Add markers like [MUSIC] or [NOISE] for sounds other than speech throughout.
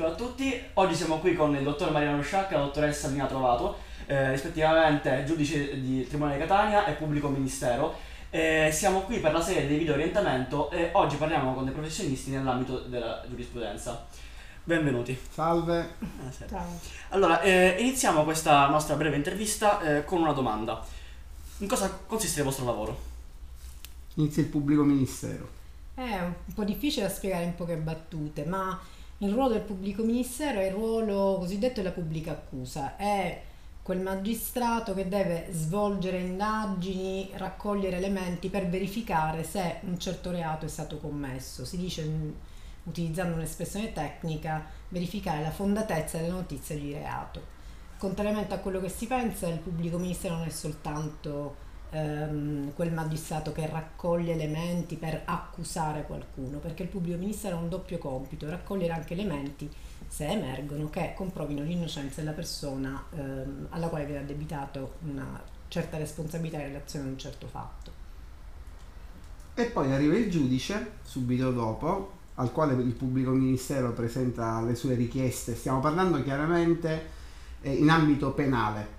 Ciao a tutti, oggi siamo qui con il dottor Mariano Sciacca e la dottoressa Lina Trovato, eh, rispettivamente giudice di Tribunale di Catania e pubblico ministero. Eh, siamo qui per la serie dei video orientamento e oggi parliamo con dei professionisti nell'ambito della giurisprudenza. Benvenuti. Salve. Buonasera. Ciao. Allora, eh, iniziamo questa nostra breve intervista eh, con una domanda. In cosa consiste il vostro lavoro? Inizia il pubblico ministero. È un po' difficile da spiegare in poche battute, ma il ruolo del pubblico ministero è il ruolo cosiddetto della pubblica accusa, è quel magistrato che deve svolgere indagini, raccogliere elementi per verificare se un certo reato è stato commesso. Si dice, utilizzando un'espressione tecnica, verificare la fondatezza delle notizie di reato. Contrariamente a quello che si pensa, il pubblico ministero non è soltanto ehm, quel magistrato che raccoglie elementi per accusare qualcuno, perché il pubblico ministero ha un doppio compito, raccogliere anche elementi se emergono che comprovino l'innocenza della persona ehm, alla quale viene addebitato una certa responsabilità in relazione a un certo fatto. E poi arriva il giudice subito dopo, al quale il pubblico ministero presenta le sue richieste. Stiamo parlando chiaramente eh, in ambito penale,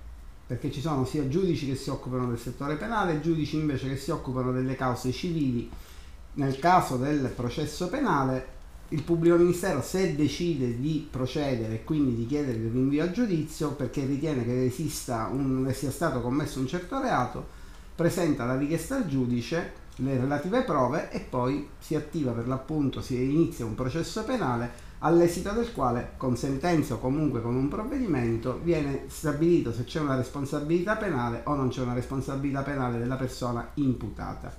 perché ci sono sia giudici che si occupano del settore penale e giudici invece che si occupano delle cause civili. Nel caso del processo penale il pubblico ministero se decide di procedere e quindi di chiedere il rinvio a giudizio perché ritiene che esista un, sia stato commesso un certo reato, presenta la richiesta al giudice, le relative prove e poi si attiva per l'appunto, si inizia un processo penale all'esito del quale con sentenza o comunque con un provvedimento viene stabilito se c'è una responsabilità penale o non c'è una responsabilità penale della persona imputata.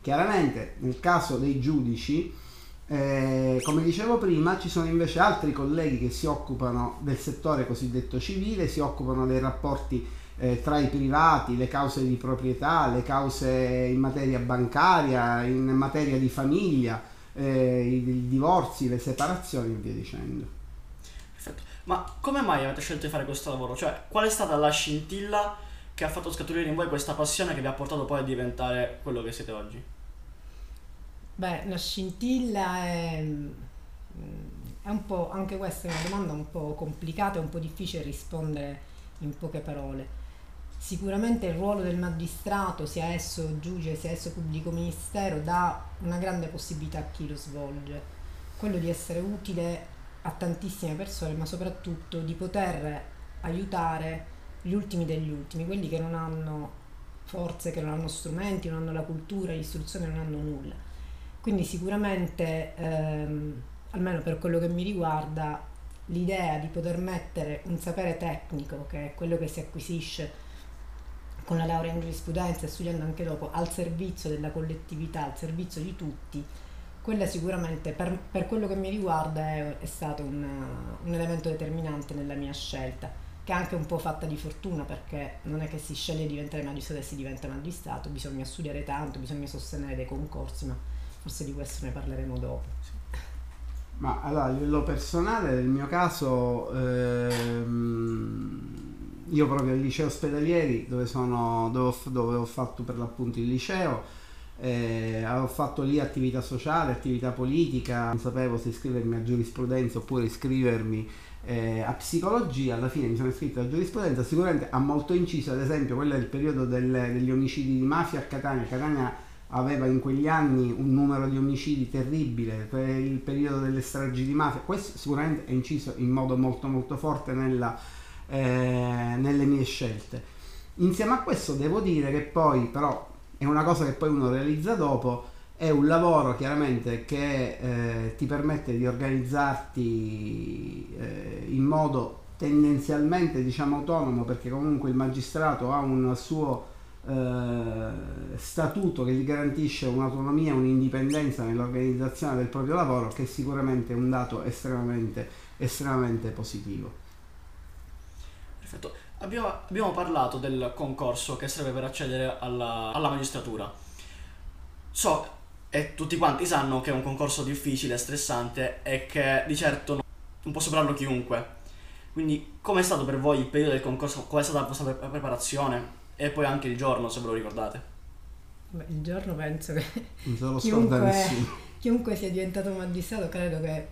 Chiaramente nel caso dei giudici, eh, come dicevo prima, ci sono invece altri colleghi che si occupano del settore cosiddetto civile, si occupano dei rapporti eh, tra i privati, le cause di proprietà, le cause in materia bancaria, in materia di famiglia, eh, i, i divorzi, le separazioni e via dicendo. Perfetto. Ma come mai avete scelto di fare questo lavoro? Cioè, qual è stata la scintilla che ha fatto scaturire in voi questa passione che vi ha portato poi a diventare quello che siete oggi? Beh, la scintilla è, mm, è un po', anche questa è una domanda un po' complicata e un po' difficile rispondere in poche parole. Sicuramente il ruolo del magistrato, sia esso giudice, sia esso pubblico ministero, dà una grande possibilità a chi lo svolge, quello di essere utile a tantissime persone, ma soprattutto di poter aiutare gli ultimi degli ultimi, quelli che non hanno forze, che non hanno strumenti, non hanno la cultura, l'istruzione, non hanno nulla. Quindi sicuramente, ehm, almeno per quello che mi riguarda, l'idea di poter mettere un sapere tecnico, che è quello che si acquisisce con la laurea in giurisprudenza e studiando anche dopo al servizio della collettività, al servizio di tutti, quella sicuramente per, per quello che mi riguarda è, è stato un, un, elemento determinante nella mia scelta, che è anche un po' fatta di fortuna perché non è che si sceglie di diventare magistrato e si diventa magistrato, bisogna studiare tanto, bisogna sostenere dei concorsi, ma forse di questo ne parleremo dopo. Ma allora a livello personale, nel mio caso... Ehm io proprio al liceo ospedalieri dove, sono, dove, ho, dove ho fatto per l'appunto il liceo eh, ho fatto lì attività sociale, attività politica, non sapevo se iscrivermi a giurisprudenza oppure iscrivermi eh, a psicologia, alla fine mi sono iscritto a giurisprudenza, sicuramente ha molto inciso ad esempio quello del periodo del, degli omicidi di mafia a Catania, Catania aveva in quegli anni un numero di omicidi terribile, per il periodo delle stragi di mafia, questo sicuramente è inciso in modo molto molto forte nella eh, nelle mie scelte. Insieme a questo devo dire che poi però è una cosa che poi uno realizza dopo, è un lavoro chiaramente che eh, ti permette di organizzarti eh, in modo tendenzialmente diciamo autonomo perché comunque il magistrato ha un suo eh, statuto che gli garantisce un'autonomia un'indipendenza nell'organizzazione del proprio lavoro che è sicuramente un dato estremamente, estremamente positivo. Abbiamo, abbiamo, parlato del concorso che serve per accedere alla, alla magistratura. So, e tutti quanti sanno che è un concorso difficile, stressante e che di certo non, non può superarlo chiunque. Quindi, com'è stato per voi il periodo del concorso? Qual è stata la vostra preparazione? E poi anche il giorno, se ve lo ricordate. Beh, il giorno penso che chiunque, chiunque sia diventato magistrato credo che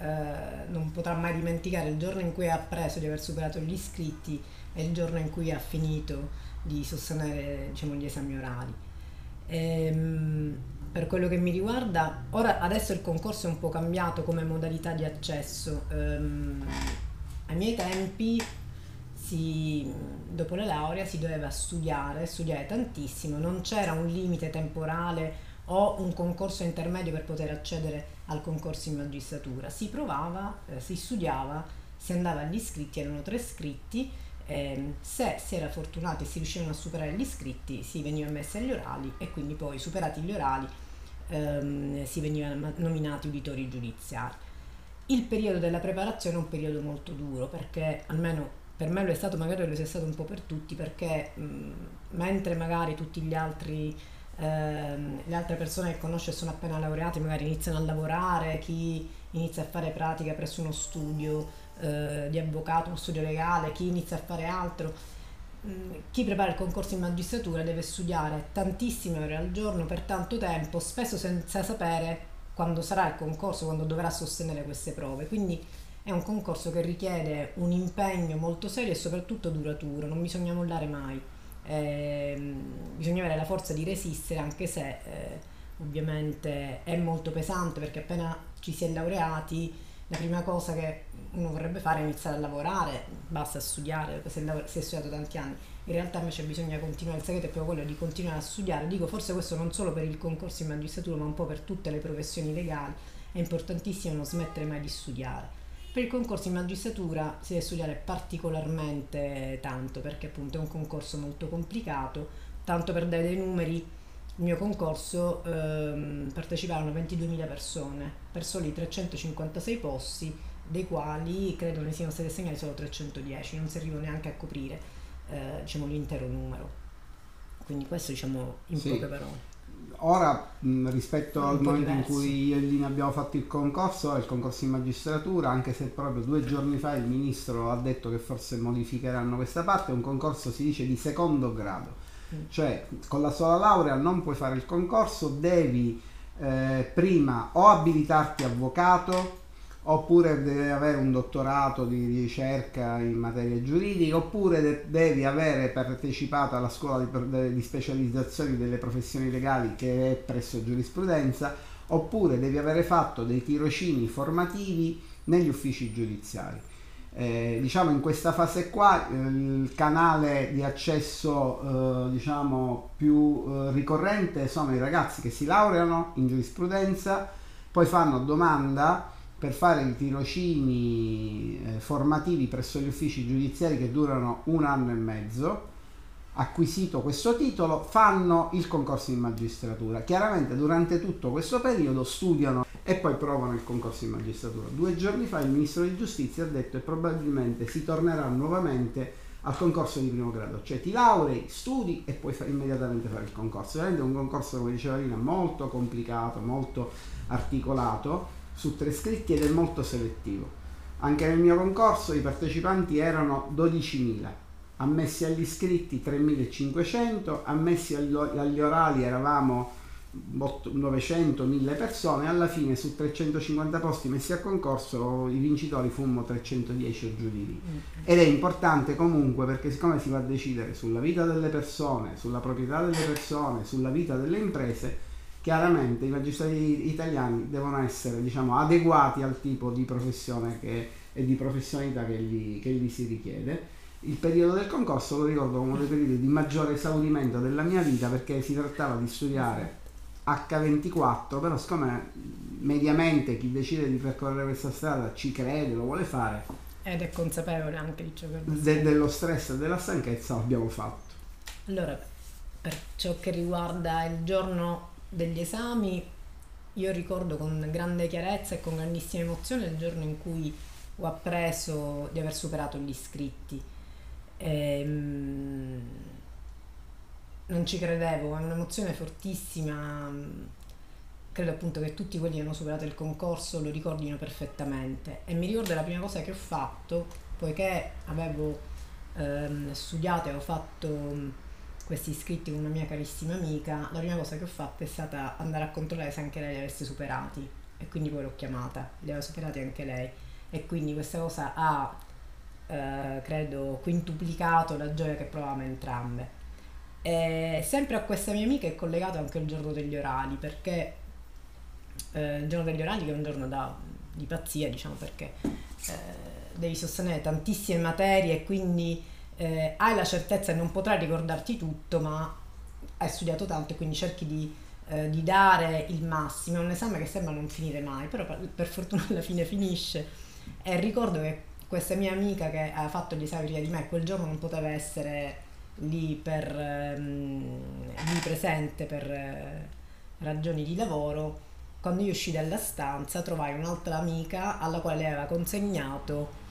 eh, non potrà mai dimenticare il giorno in cui ha appreso di aver superato gli iscritti e il giorno in cui ha finito di sostenere diciamo, gli esami orali. Ehm, per quello che mi riguarda, ora adesso il concorso è un po' cambiato come modalità di accesso. Ehm, ai miei tempi, si, dopo la laurea, si doveva studiare, studiare tantissimo, non c'era un limite temporale o un concorso intermedio per poter accedere al concorso in magistratura. Si provava, eh, si studiava, si andava agli iscritti, erano tre iscritti eh, se si era fortunati e si riuscivano a superare gli iscritti si veniva messi agli orali e quindi poi superati gli orali ehm, si venivano nominati uditori giudiziari. Il periodo della preparazione è un periodo molto duro perché almeno per me lo è stato, magari lo è stato un po' per tutti perché mh, mentre magari tutti gli altri ehm, le altre persone che conosce sono appena laureati magari iniziano a lavorare, chi inizia a fare pratica presso uno studio eh, di avvocato, uno studio legale, chi inizia a fare altro. Mm, chi prepara il concorso in magistratura deve studiare tantissime ore al giorno per tanto tempo, spesso senza sapere quando sarà il concorso, quando dovrà sostenere queste prove. Quindi è un concorso che richiede un impegno molto serio e soprattutto duraturo, non bisogna mollare mai. Eh, bisogna avere la forza di resistere anche se eh, ovviamente è molto pesante perché appena ci si è laureati la prima cosa che uno vorrebbe fare è iniziare a lavorare, basta studiare, se, si è studiato tanti anni. In realtà invece bisogna continuare, il segreto è proprio quello di continuare a studiare. Dico forse questo non solo per il concorso in magistratura, ma un po' per tutte le professioni legali. È importantissimo non smettere mai di studiare. Per il concorso in magistratura si deve studiare particolarmente tanto perché appunto è un concorso molto complicato, tanto per dare dei numeri il mio concorso ehm, parteciparono 22.000 persone per soli 356 posti, dei quali credo ne siano stati assegnati solo 310, non si arriva neanche a coprire eh, diciamo, l'intero numero. Quindi questo diciamo in sì. poche parole. Ora mh, rispetto al momento in cui io e Lina abbiamo fatto il concorso, il concorso in magistratura, anche se proprio due giorni fa il ministro ha detto che forse modificheranno questa parte, è un concorso si dice di secondo grado. Cioè con la sola laurea non puoi fare il concorso, devi eh, prima o abilitarti avvocato oppure devi avere un dottorato di ricerca in materia giuridica oppure de- devi avere partecipato alla scuola di, di specializzazione delle professioni legali che è presso giurisprudenza oppure devi avere fatto dei tirocini formativi negli uffici giudiziari. Eh, diciamo in questa fase qua eh, il canale di accesso eh, diciamo più eh, ricorrente sono i ragazzi che si laureano in giurisprudenza poi fanno domanda per fare i tirocini eh, formativi presso gli uffici giudiziari che durano un anno e mezzo acquisito questo titolo fanno il concorso in magistratura. Chiaramente durante tutto questo periodo studiano e poi provano il concorso in magistratura. Due giorni fa il ministro di giustizia ha detto che probabilmente si tornerà nuovamente al concorso di primo grado, cioè ti laurei, studi e poi fai immediatamente fare il concorso. Veramente è un concorso, come diceva Lina, molto complicato, molto articolato, su tre scritti ed è molto selettivo. Anche nel mio concorso i partecipanti erano 12.000 ammessi agli iscritti 3.500, ammessi agli orali eravamo 900-1000 persone, alla fine su 350 posti messi a concorso i vincitori fummo 310 o giù di lì. Ed è importante comunque perché siccome si va a decidere sulla vita delle persone, sulla proprietà delle persone, sulla vita delle imprese, chiaramente i magistrati italiani devono essere diciamo, adeguati al tipo di professione che, e di professionalità che gli, che gli si richiede il periodo del concorso lo ricordo come uno dei periodi di maggiore esaurimento della mia vita perché si trattava di studiare H24, però siccome mediamente chi decide di percorrere questa strada ci crede, lo vuole fare. Ed è consapevole anche di ciò che de- dello stress e della stanchezza l'abbiamo fatto. Allora, per ciò che riguarda il giorno degli esami, io ricordo con grande chiarezza e con grandissima emozione il giorno in cui ho appreso di aver superato gli iscritti Ehm, non ci credevo, è un'emozione fortissima. Credo appunto che tutti quelli che hanno superato il concorso lo ricordino perfettamente. E mi ricordo la prima cosa che ho fatto, poiché avevo ehm, studiato e ho fatto questi iscritti con una mia carissima amica, la prima cosa che ho fatto è stata andare a controllare se anche lei li avesse superati. e quindi poi l'ho chiamata, li aveva superati anche lei e quindi questa cosa ha, eh, credo, quintuplicato la gioia che provavamo entrambe. E sempre a questa mia amica è collegato anche il giorno degli orali, perché eh, il giorno degli orali che è un giorno da, di pazzia, diciamo, perché eh, devi sostenere tantissime materie e quindi eh, hai la certezza che non potrai ricordarti tutto, ma hai studiato tanto e quindi cerchi di, eh, di dare il massimo. È un esame che sembra non finire mai, però per, fortuna alla fine finisce. E ricordo che questa mia amica che ha fatto gli esami prima di me, quel giorno non poteva essere lì, per, ehm, lì presente per eh, ragioni di lavoro. Quando io uscii dalla stanza trovai un'altra amica alla quale aveva consegnato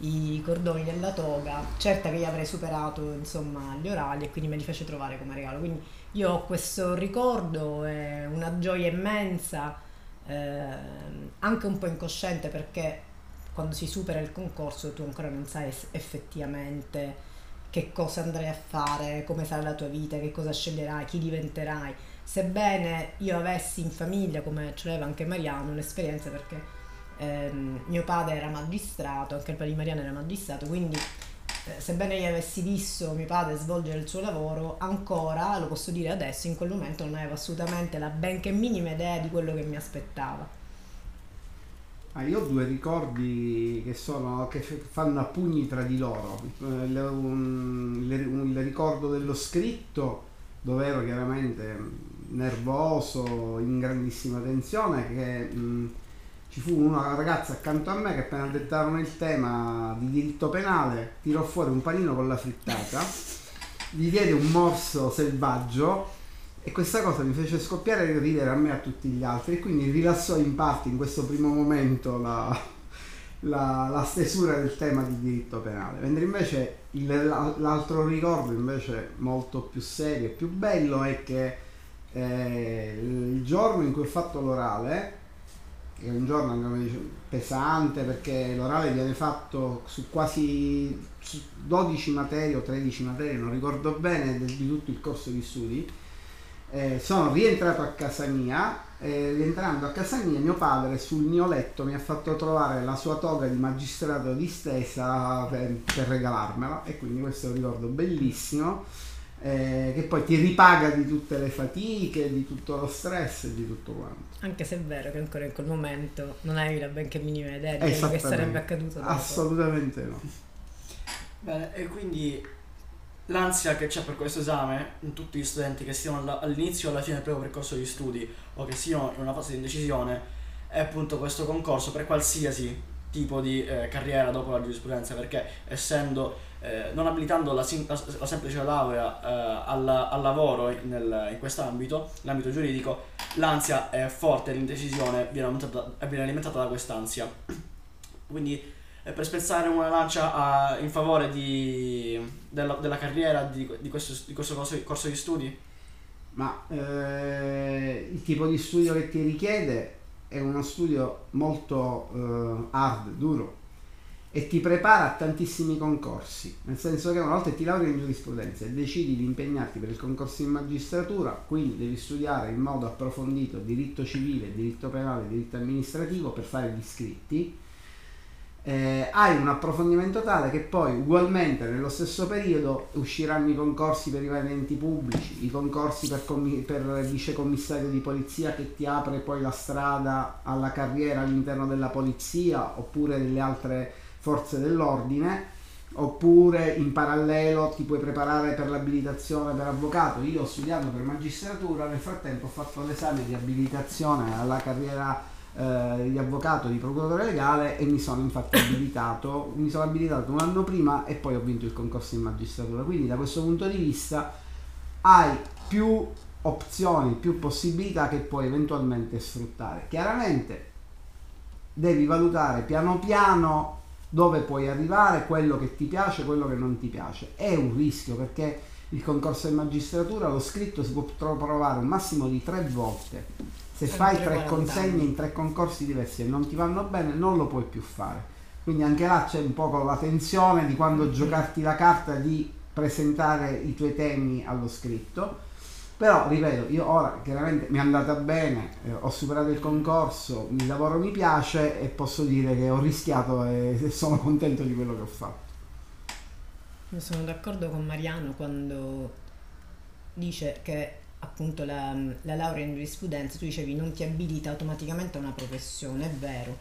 i cordoni della toga, certa che io avrei superato insomma gli orali e quindi me li fece trovare come regalo. Quindi io ho questo ricordo, è una gioia immensa, eh, anche un po' incosciente perché quando si supera il concorso tu ancora non sai effettivamente che cosa andrai a fare, come sarà la tua vita, che cosa sceglierai, chi diventerai. Sebbene io avessi in famiglia, come ce l'aveva anche Mariano, un'esperienza perché ehm, mio padre era magistrato, anche il padre di Mariano era magistrato, quindi eh, sebbene io avessi visto mio padre svolgere il suo lavoro, ancora, lo posso dire adesso, in quel momento non avevo assolutamente la benché minima idea di quello che mi aspettava. Ah, io ho due ricordi che, sono, che fanno a pugni tra di loro. Eh, il, un, il ricordo dello scritto, dove ero chiaramente nervoso, in grandissima tensione, che mh, ci fu una ragazza accanto a me che appena dettarono il tema di diritto penale tirò fuori un panino con la frittata, gli diede un morso selvaggio e questa cosa mi fece scoppiare e ridere a me e a tutti gli altri e quindi rilassò in parte in questo primo momento la, la, la stesura del tema di diritto penale. Mentre invece il, l'altro ricordo invece molto più serio e più bello è che eh, il giorno in cui ho fatto l'orale è un giorno pesante perché l'orale viene fatto su quasi 12 materie o 13 materie, non ricordo bene di tutto il corso di studi. Eh, sono rientrato a casa mia e rientrando a casa mia mio padre sul mio letto mi ha fatto trovare la sua toga di magistrato distesa per, per regalarmela e quindi questo è un ricordo bellissimo eh, che poi ti ripaga di tutte le fatiche, di tutto lo stress e di tutto quanto. Anche se è vero che ancora in quel momento non avevi la benché minima idea di quello che sarebbe accaduto. Dopo. Assolutamente no. Bene, e quindi l'ansia che c'è per questo esame in tutti gli studenti che siano all'inizio o alla fine del proprio percorso di studi o che siano in una fase di indecisione è appunto questo concorso per qualsiasi tipo di eh, carriera dopo la giurisprudenza perché essendo eh, non abilitando la, la, la semplice laurea eh, al, al, lavoro nel, in quest'ambito, nell'ambito giuridico, l'ansia è forte, l'indecisione viene, viene alimentata da quest'ansia. Quindi eh, per spezzare una lancia a, in favore di, della, della, carriera di, di, questo, di questo corso, corso, di studi? Ma eh, il tipo di studio che ti richiede è uno studio molto eh, hard, duro e ti prepara a tantissimi concorsi, nel senso che una volta ti lauri in giurisprudenza e decidi di impegnarti per il concorso in magistratura, quindi devi studiare in modo approfondito diritto civile, diritto penale, diritto amministrativo per fare gli iscritti, eh, hai un approfondimento tale che poi ugualmente nello stesso periodo usciranno i concorsi per i vari enti pubblici, i concorsi per, commi- per vicecommissario di polizia che ti apre poi la strada alla carriera all'interno della polizia oppure delle altre forze dell'ordine oppure in parallelo ti puoi preparare per l'abilitazione per avvocato. Io ho studiato per magistratura, nel frattempo ho fatto l'esame di abilitazione alla carriera eh, di avvocato di procuratore legale e mi sono infatti abilitato, mi sono abilitato un anno prima e poi ho vinto il concorso in magistratura. Quindi da questo punto di vista hai più opzioni, più possibilità che puoi eventualmente sfruttare. Chiaramente devi valutare piano piano dove puoi arrivare, quello che ti piace, quello che non ti piace. È un rischio perché il concorso in magistratura, lo scritto si può provare un massimo di tre volte. Se fai tre consegne in tre concorsi diversi e non ti vanno bene, non lo puoi più fare. Quindi anche là c'è un po' la tensione di quando mm-hmm. giocarti la carta di presentare i tuoi temi allo scritto. Però, ripeto, io ora chiaramente mi è andata bene, eh, ho superato il concorso, il lavoro mi piace e posso dire che ho rischiato e [LAUGHS] sono contento di quello che ho fatto. Io sono d'accordo con Mariano quando dice che appunto la, la laurea in giurisprudenza, tu dicevi, non ti abilita automaticamente a una professione, è vero.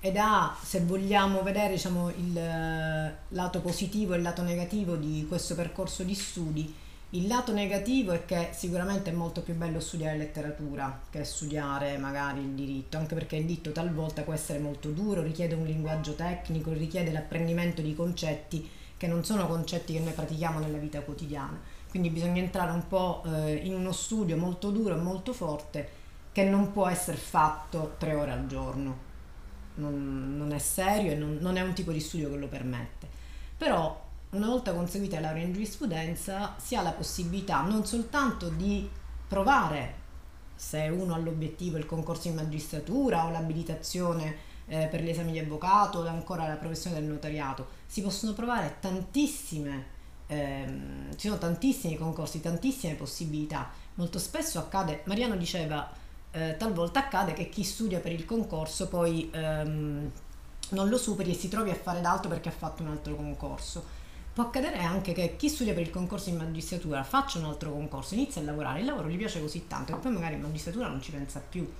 Ed ha, se vogliamo vedere diciamo, il lato positivo e il lato negativo di questo percorso di studi, il lato negativo è che sicuramente è molto più bello studiare letteratura che studiare magari il diritto, anche perché il diritto talvolta può essere molto duro, richiede un linguaggio tecnico, richiede l'apprendimento di concetti che non sono concetti che noi pratichiamo nella vita quotidiana. Quindi bisogna entrare un po' eh, in uno studio molto duro e molto forte che non può essere fatto tre ore al giorno. Non, non è serio e non, non è un tipo di studio che lo permette. Però una volta conseguita la laurea in giurisprudenza si ha la possibilità non soltanto di provare se uno ha l'obiettivo il concorso in magistratura o l'abilitazione eh, per gli esami di avvocato o ancora la professione del notariato, si possono provare tantissime, ehm, ci sono tantissimi concorsi, tantissime possibilità. Molto spesso accade, Mariano diceva, eh, talvolta accade che chi studia per il concorso poi ehm, non lo superi e si trovi a fare d'altro perché ha fatto un altro concorso Può accadere anche che chi studia per il concorso in magistratura faccia un altro concorso, inizia a lavorare, il lavoro gli piace così tanto che poi magari in magistratura non ci pensa più.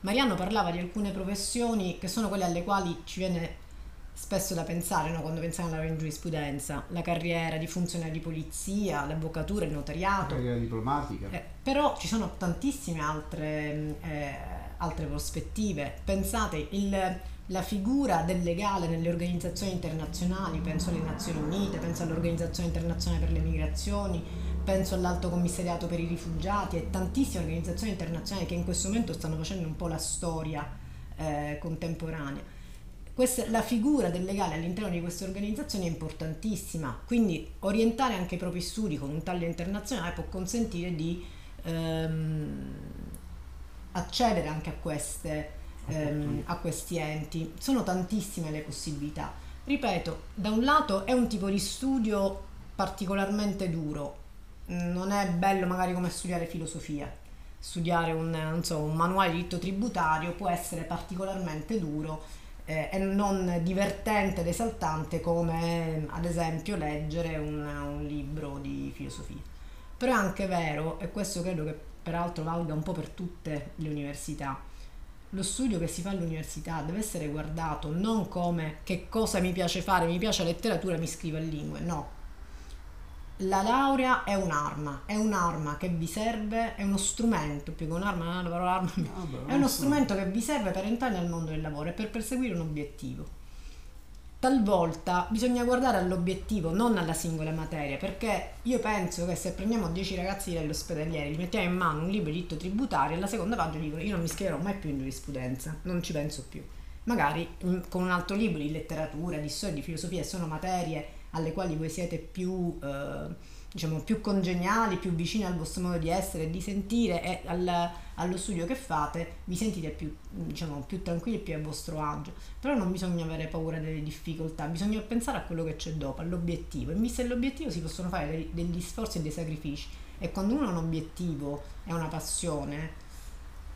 Mariano parlava di alcune professioni che sono quelle alle quali ci viene spesso da pensare no? quando pensiamo alla laurea in giurisprudenza, la carriera di funzionario di polizia, l'avvocatura, il notariato. La carriera diplomatica. Eh, però ci sono tantissime altre, eh, altre prospettive. Pensate, il la figura del legale nelle organizzazioni internazionali, penso alle Nazioni Unite, penso all'Organizzazione Internazionale per le Migrazioni, penso all'Alto Commissariato per i Rifugiati e tantissime organizzazioni internazionali che in questo momento stanno facendo un po' la storia eh, contemporanea. Questa, la figura del legale all'interno di queste organizzazioni è importantissima, quindi orientare anche i propri studi con un taglio internazionale può consentire di ehm, accedere anche a queste ehm, a questi enti. Sono tantissime le possibilità. Ripeto, da un lato è un tipo di studio particolarmente duro, non è bello magari come studiare filosofia. Studiare un, so, un manuale di diritto tributario può essere particolarmente duro eh, e non divertente ed esaltante come ad esempio leggere un, un libro di filosofia. Però è anche vero, e questo credo che peraltro valga un po' per tutte le università, lo studio che si fa all'università deve essere guardato non come che cosa mi piace fare, mi piace la letteratura, mi scrivo a lingue, no. La laurea è un'arma, è un'arma che vi serve, è uno strumento, più che un'arma, la parola arma, è uno strumento che vi serve per entrare nel mondo del lavoro e per perseguire un obiettivo talvolta bisogna guardare all'obiettivo, non alla singola materia, perché io penso che se prendiamo 10 ragazzi dell'ospedaliere, gli mettiamo in mano un libro di diritto tributario, alla seconda pagina dicono io non mi scriverò mai più in giurisprudenza, non ci penso più. Magari con un altro libro di letteratura, di storia, di filosofia, sono materie alle quali voi siete più... Eh, diciamo, più congeniali, più vicini al vostro modo di essere di sentire e al, allo studio che fate, vi sentite più, diciamo, più tranquilli e più a vostro agio. Però non bisogna avere paura delle difficoltà, bisogna pensare a quello che c'è dopo, all'obiettivo. In vista dell'obiettivo si possono fare degli sforzi e dei sacrifici. E quando uno ha un obiettivo e una passione,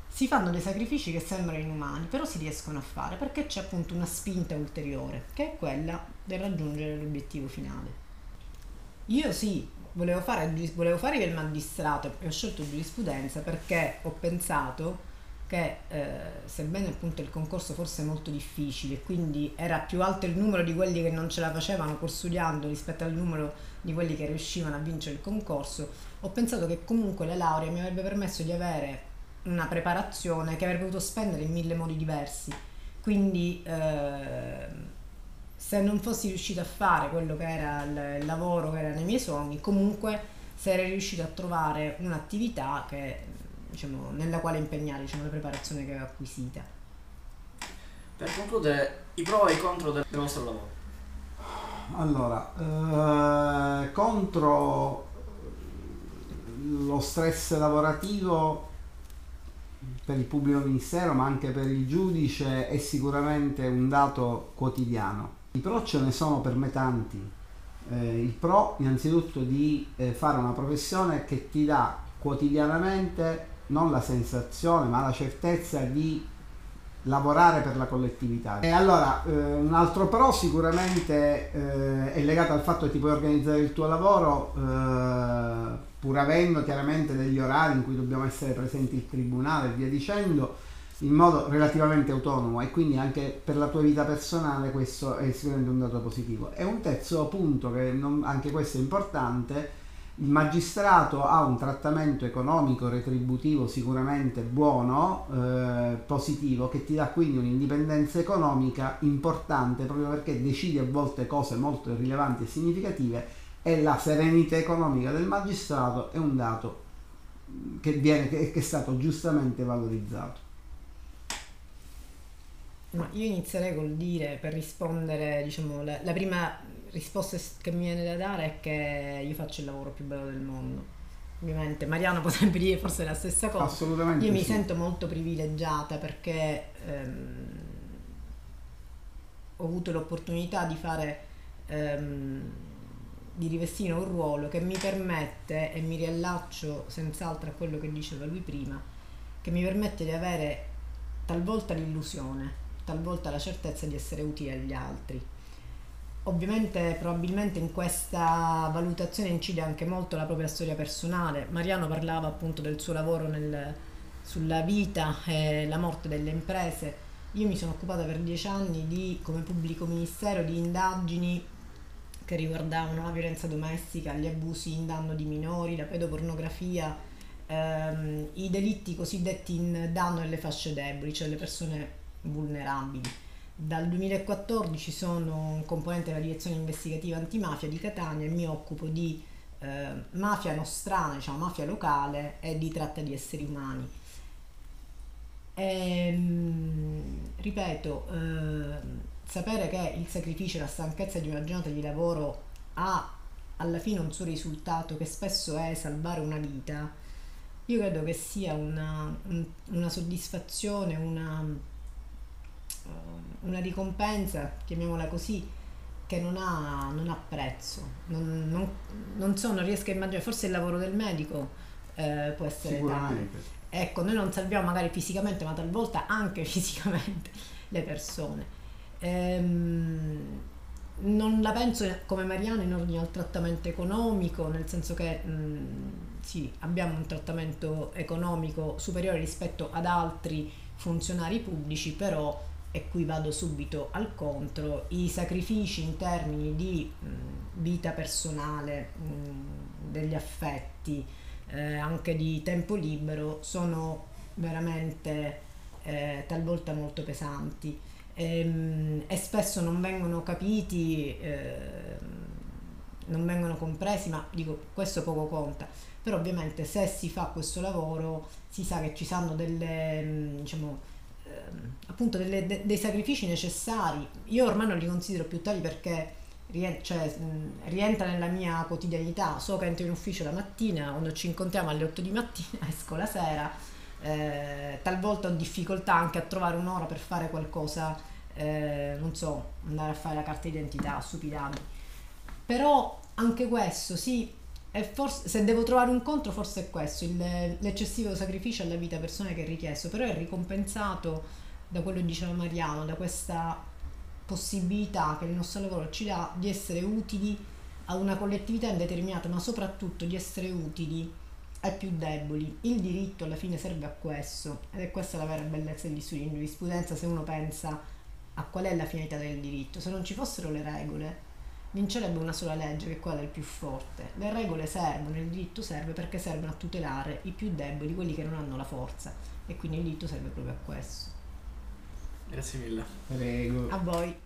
si fanno dei sacrifici che sembrano inumani, però si riescono a fare perché c'è appunto una spinta ulteriore, che è quella del raggiungere l'obiettivo finale. Io sì, volevo fare, volevo fare il magistrato e ho scelto giurisprudenza perché ho pensato che eh, sebbene appunto il concorso fosse molto difficile, quindi era più alto il numero di quelli che non ce la facevano pur studiando rispetto al numero di quelli che riuscivano a vincere il concorso, ho pensato che comunque la laurea mi avrebbe permesso di avere una preparazione che avrei potuto spendere in mille modi diversi. Quindi eh, se non fossi riuscita a fare quello che era il lavoro che era nei miei sogni, comunque sarei riuscita a trovare un'attività che, diciamo, nella quale impegnare diciamo, la preparazione che avevo acquisita. Per concludere, i pro e i contro del vostro lavoro. Allora, eh, contro lo stress lavorativo per il pubblico ministero ma anche per il giudice è sicuramente un dato quotidiano i pro ce ne sono per me tanti. Eh, il pro innanzitutto di eh, fare una professione che ti dà quotidianamente non la sensazione ma la certezza di lavorare per la collettività. E allora eh, un altro pro sicuramente eh, è legato al fatto che ti puoi organizzare il tuo lavoro eh, pur avendo chiaramente degli orari in cui dobbiamo essere presenti il tribunale e via dicendo in modo relativamente autonomo e quindi anche per la tua vita personale questo è sicuramente un dato positivo. E un terzo punto che non, anche questo è importante il magistrato ha un trattamento economico retributivo sicuramente buono, eh, positivo, che ti dà quindi un'indipendenza economica importante proprio perché decidi a volte cose molto rilevanti e significative e la serenità economica del magistrato è un dato che, viene, che, che è stato giustamente valorizzato. Ma io inizierei col dire, per rispondere, diciamo, la, la prima risposta che mi viene da dare è che io faccio il lavoro più bello del mondo. Ovviamente Mariano [LAUGHS] potrebbe dire forse la stessa cosa. Assolutamente. Io sì. mi sento molto privilegiata perché ehm, ho avuto l'opportunità di fare, ehm, di rivestire un ruolo che mi permette, e mi riallaccio senz'altro a quello che diceva lui prima, che mi permette di avere talvolta l'illusione, talvolta la certezza di essere utile agli altri Ovviamente probabilmente in questa valutazione incide anche molto la propria storia personale. Mariano parlava appunto del suo lavoro nel, sulla vita e la morte delle imprese. Io mi sono occupata per dieci anni di, come pubblico ministero di indagini che riguardavano la violenza domestica, gli abusi in danno di minori, la pedopornografia, ehm, i delitti cosiddetti in danno delle fasce deboli, cioè le persone vulnerabili. Dal 2014 sono un componente della direzione investigativa antimafia di Catania e mi occupo di eh, mafia nostrana, diciamo mafia locale e di tratta di esseri umani. E, ehm, ripeto, eh, sapere che il sacrificio e la stanchezza di una giornata di lavoro ha alla fine un suo risultato che spesso è salvare una vita, io credo che sia una, un, una soddisfazione, una una ricompensa, chiamiamola così, che non ha, non ha prezzo. Non, non, non, so, non riesco a immaginare, forse il lavoro del medico eh, può essere tale. Ecco, noi non salviamo magari fisicamente, ma talvolta anche [LAUGHS] fisicamente le persone. Ehm, non la penso come Mariano in ordine al trattamento economico, nel senso che mh, sì, abbiamo un trattamento economico superiore rispetto ad altri funzionari pubblici, però e qui vado subito al contro, i sacrifici in termini di mh, vita personale, mh, degli affetti, eh, anche di tempo libero, sono veramente eh, talvolta molto pesanti e, ehm, e, spesso non vengono capiti, eh, non vengono compresi, ma dico questo poco conta. Però ovviamente se si fa questo lavoro si sa che ci saranno delle, diciamo, appunto delle, de, dei sacrifici necessari. Io ormai non li considero più tali perché cioè, rientra nella mia quotidianità. So che entro in ufficio la mattina, quando ci incontriamo alle 8 di mattina, [LAUGHS] esco la sera. Eh, talvolta ho difficoltà anche a trovare un'ora per fare qualcosa, eh, non so, andare a fare la carta d'identità, stupidaggini. Però anche questo, sì, forse, se devo trovare un contro, forse è questo, il, l'eccessivo sacrificio alla vita personale che è richiesto, però è ricompensato da quello che diceva Mariano, da questa possibilità che il nostro lavoro ci dà di essere utili a una collettività indeterminata, ma soprattutto di essere utili ai più deboli. Il diritto alla fine serve a questo ed è questa la vera bellezza degli studi in giurisprudenza se uno pensa a qual è la finalità del diritto. Se non ci fossero le regole, vincerebbe una sola legge che è quella del più forte. Le regole servono, il diritto serve perché servono a tutelare i più deboli, quelli che non hanno la forza e quindi il diritto serve proprio a questo. Grazie mille. Prego. A voi.